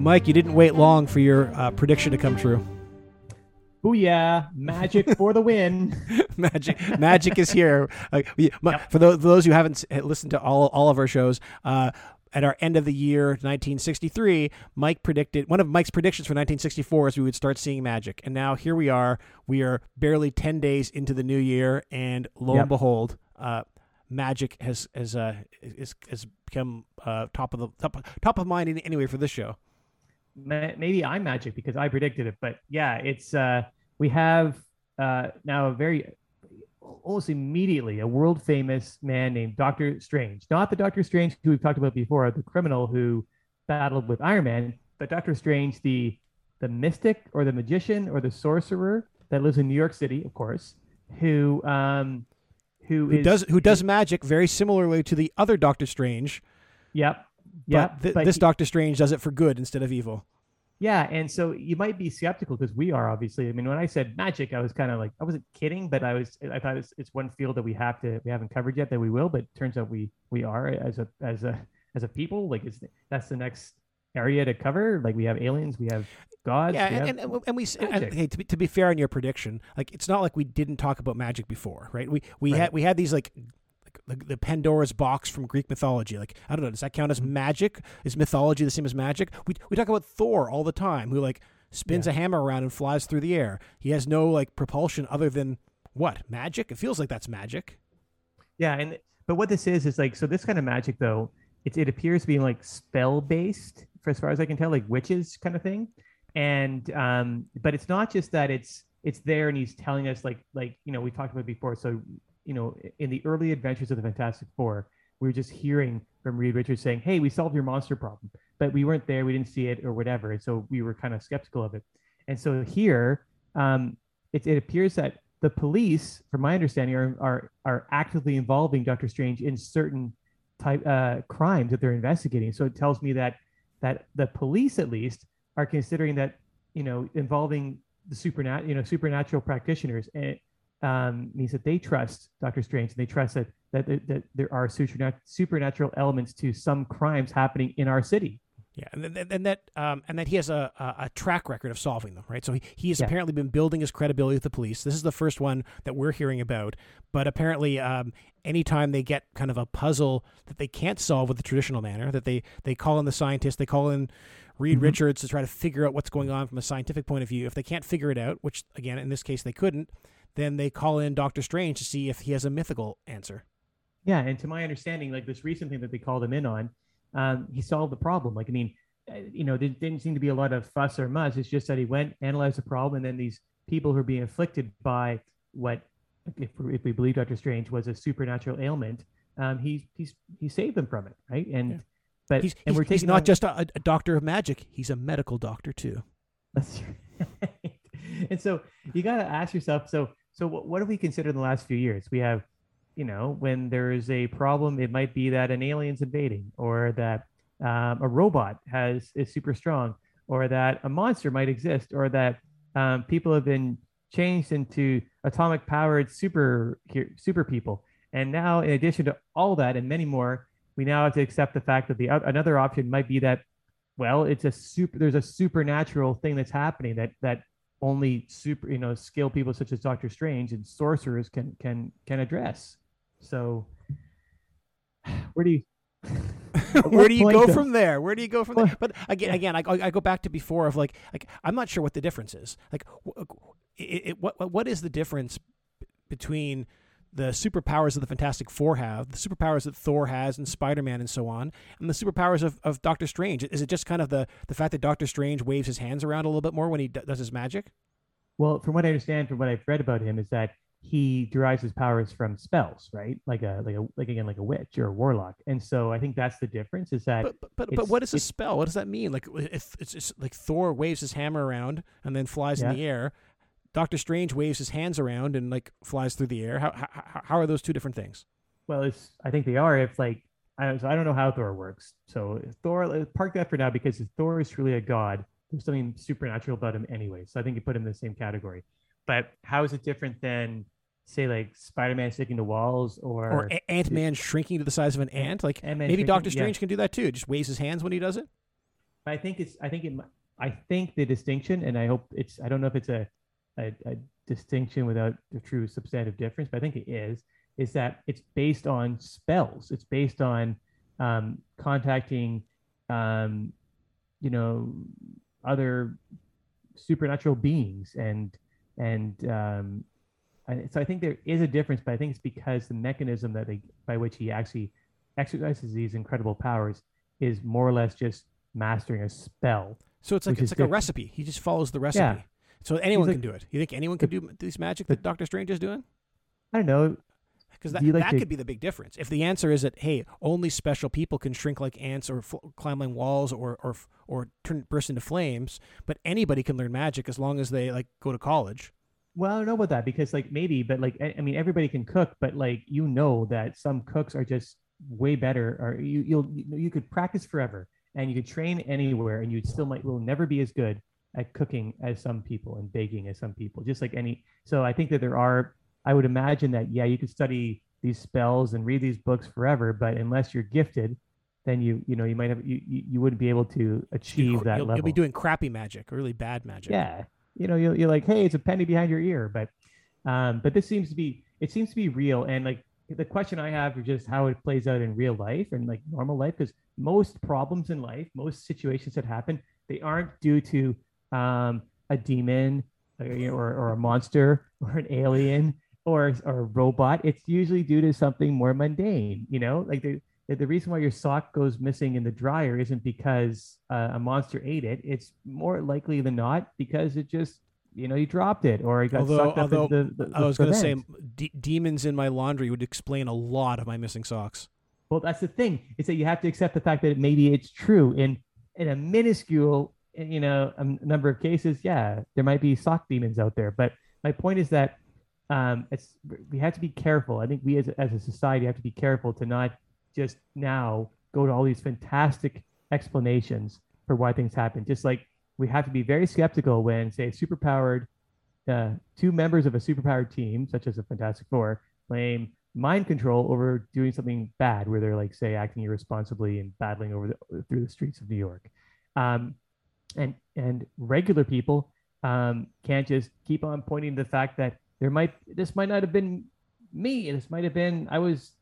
Well, Mike, you didn't wait long for your uh, prediction to come true. Booyah! Magic for the win. magic, magic is here. Uh, we, yep. For those, those who haven't listened to all all of our shows, uh, at our end of the year 1963, Mike predicted one of Mike's predictions for 1964 is we would start seeing magic, and now here we are. We are barely 10 days into the new year, and lo yep. and behold, uh, magic has has uh, is, has become uh, top of the top, top of mind anyway for this show. Maybe I'm magic because I predicted it, but yeah, it's uh, we have uh, now a very almost immediately a world famous man named Doctor Strange. Not the Doctor Strange who we've talked about before, the criminal who battled with Iron Man, but Doctor Strange, the the mystic or the magician or the sorcerer that lives in New York City, of course, who um who, who is, does who does magic very similarly to the other Doctor Strange. Yep. Yep. But, th- but this he, Doctor Strange does it for good instead of evil. Yeah, and so you might be skeptical because we are obviously. I mean, when I said magic, I was kind of like I wasn't kidding, but I was. I thought it's, it's one field that we have to we haven't covered yet that we will, but turns out we we are as a as a as a people. Like it's that's the next area to cover. Like we have aliens, we have gods. Yeah, and, and, and, we and, hey to be, to be fair on your prediction, like it's not like we didn't talk about magic before, right? We we right. had we had these like the, the, Pandora's box from Greek mythology. Like, I don't know, does that count as mm-hmm. magic? Is mythology the same as magic? We, we talk about Thor all the time, who like spins yeah. a hammer around and flies through the air. He has no like propulsion other than what? Magic? It feels like that's magic. Yeah, and but what this is is like so this kind of magic though, it it appears to be like spell based for as far as I can tell, like witches kind of thing. And um, but it's not just that it's it's there and he's telling us like like you know we talked about before. So you know, in the early adventures of the Fantastic Four, we were just hearing from Reed Richards saying, "Hey, we solved your monster problem," but we weren't there, we didn't see it or whatever, and so we were kind of skeptical of it. And so here, um, it, it appears that the police, from my understanding, are are, are actively involving Doctor Strange in certain type uh, crimes that they're investigating. So it tells me that that the police, at least, are considering that you know involving the supernat you know supernatural practitioners and um, means that they trust Doctor Strange and they trust that that, that, that there are supernatural elements to some crimes happening in our city. Yeah, and, and that um, and that he has a, a, track record of solving them, right? So he, he has yeah. apparently been building his credibility with the police. This is the first one that we're hearing about, but apparently, um, anytime they get kind of a puzzle that they can't solve with the traditional manner, that they they call in the scientists, they call in Reed mm-hmm. Richards to try to figure out what's going on from a scientific point of view. If they can't figure it out, which again in this case they couldn't, then they call in Doctor Strange to see if he has a mythical answer. Yeah, and to my understanding, like this recent thing that they called him in on, um, he solved the problem. Like, I mean, uh, you know, there didn't seem to be a lot of fuss or muss. It's just that he went, analyzed the problem, and then these people who are being afflicted by what, if, if we believe Doctor Strange, was a supernatural ailment, um, he he's he saved them from it, right? And yeah. but he's, and we're taking he's not on, just a, a, doctor of magic; he's a medical doctor too. That's right. and so you got to ask yourself. So so what have we considered in the last few years? We have, you know, when there is a problem, it might be that an alien's invading, or that um, a robot has is super strong, or that a monster might exist, or that um, people have been changed into atomic powered super super people. And now, in addition to all that and many more, we now have to accept the fact that the another option might be that, well, it's a super. There's a supernatural thing that's happening that that only super you know skilled people such as Doctor Strange and sorcerers can can can address. So where do you where do you go from there? Where do you go from there? But again, again, I, I go back to before of like, like I'm not sure what the difference is. Like, it, it, what what is the difference between the superpowers of the Fantastic Four have, the superpowers that Thor has and Spider Man and so on, and the superpowers of, of Doctor Strange? Is it just kind of the, the fact that Doctor Strange waves his hands around a little bit more when he d- does his magic? Well, from what I understand, from what I've read about him, is that he derives his powers from spells, right? Like a like a like again like a witch or a warlock. And so I think that's the difference. Is that but but, but, what is a spell? What does that mean? Like if it's just like Thor waves his hammer around and then flies yeah. in the air, Doctor Strange waves his hands around and like flies through the air. How how, how are those two different things? Well, it's I think they are. If like I, so I don't know how Thor works. So Thor, park that for now because if Thor is truly a god. There's something supernatural about him anyway. So I think you put him in the same category. But how is it different than say like Spider-Man sticking to walls or or A- Ant Man shrinking to the size of an ant. Like Ant-Man maybe shrinking- Doctor yeah. Strange can do that too. Just waves his hands when he does it. I think it's I think it I think the distinction and I hope it's I don't know if it's a a, a distinction without a true substantive difference, but I think it is is that it's based on spells. It's based on um, contacting um, you know other supernatural beings and and um, I, so I think there is a difference, but I think it's because the mechanism that they by which he actually exercises these incredible powers is more or less just mastering a spell. So it's like it's like a recipe. He just follows the recipe. Yeah. So anyone like- can do it. You think anyone can do this magic that Doctor Strange is doing? I don't know. Because that, like that to- could be the big difference. If the answer is that hey, only special people can shrink like ants or fl- climb like walls or or or turn burst into flames, but anybody can learn magic as long as they like go to college. Well, I don't know about that because like maybe, but like I, I mean, everybody can cook, but like you know that some cooks are just way better, or you you'll you, you could practice forever and you could train anywhere, and you still might will never be as good at cooking as some people and baking as some people. Just like any. So I think that there are. I would imagine that yeah, you could study these spells and read these books forever, but unless you're gifted, then you you know you might have you you, wouldn't be able to You'll- achieve that you'll, level. you'll be doing crappy magic, really bad magic. Yeah, you know, you're, you're like, hey, it's a penny behind your ear, but um, but this seems to be it seems to be real, and like the question I have is just how it plays out in real life and like normal life, because most problems in life, most situations that happen, they aren't due to um, a demon or, you know, or, or a monster or an alien or or a robot. It's usually due to something more mundane, you know, like the the- the reason why your sock goes missing in the dryer isn't because uh, a monster ate it. It's more likely than not because it just, you know, you dropped it or it got Although, sucked up although into the, the, I was going to say, de- demons in my laundry would explain a lot of my missing socks. Well, that's the thing. Is that you have to accept the fact that maybe it's true in in a minuscule, you know, a number of cases. Yeah, there might be sock demons out there, but my point is that um, it's we have to be careful. I think we as a, as a society have to be careful to not just now go to all these fantastic explanations for why things happen. Just like we have to be very skeptical when, say, superpowered uh, two members of a superpowered team, such as the Fantastic Four, claim mind control over doing something bad, where they're like, say, acting irresponsibly and battling over the, through the streets of New York. Um, and and regular people um, can't just keep on pointing to the fact that there might this might not have been me. This might have been I was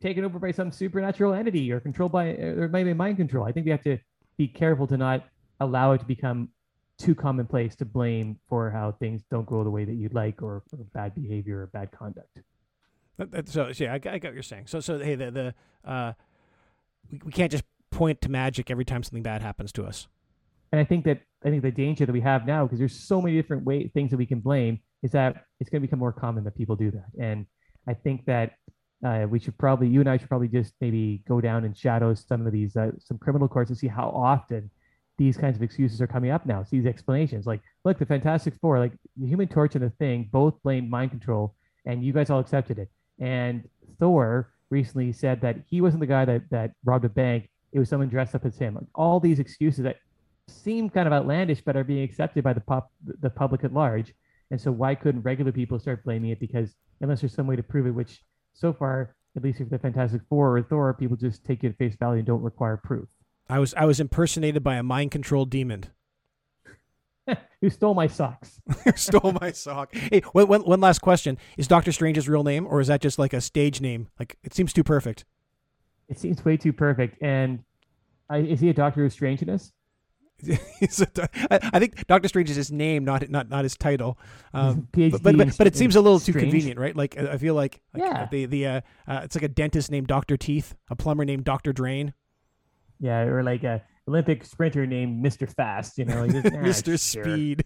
taken over by some supernatural entity or controlled by or maybe mind control. I think we have to be careful to not allow it to become too commonplace to blame for how things don't go the way that you'd like or, or bad behavior or bad conduct. So yeah, I, got- I got what you're saying. So so hey, the the uh, we, we can't just point to magic every time something bad happens to us. And I think that I think the danger that we have now, because there's so many different way things that we can blame, is that it's going to become more common that people do that. And I think that uh, we should probably, you and I should probably just maybe go down and shadow some of these, uh, some criminal courts and see how often these kinds of excuses are coming up now. See these explanations, like, look, the Fantastic Four, like the Human Torch and the Thing, both blamed mind control, and you guys all accepted it. And Thor recently said that he wasn't the guy that that robbed a bank; it was someone dressed up as him. Like all these excuses that seem kind of outlandish, but are being accepted by the pop the public at large. And so, why couldn't regular people start blaming it? Because unless there's some way to prove it, which so far, at least if the Fantastic Four or Thor, people just take it at face value and don't require proof. I was I was impersonated by a mind controlled demon. Who stole my socks? Stole my sock. Hey, one, one, one last question: Is Doctor Strange's real name, or is that just like a stage name? Like it seems too perfect. It seems way too perfect. And I, is he a Doctor of Strangeness? I, think Doctor Strange is his name, not not not his title. Um, PhD but, but, but but it seems a little too Strange. convenient, right? Like I feel like, like Yeah. the the uh, uh, it's like a dentist named Doctor Teeth, a plumber named Doctor Drain, Yeah, or like a Olympic sprinter named Mr. Fast. You know, like, ah, Mister. Speed.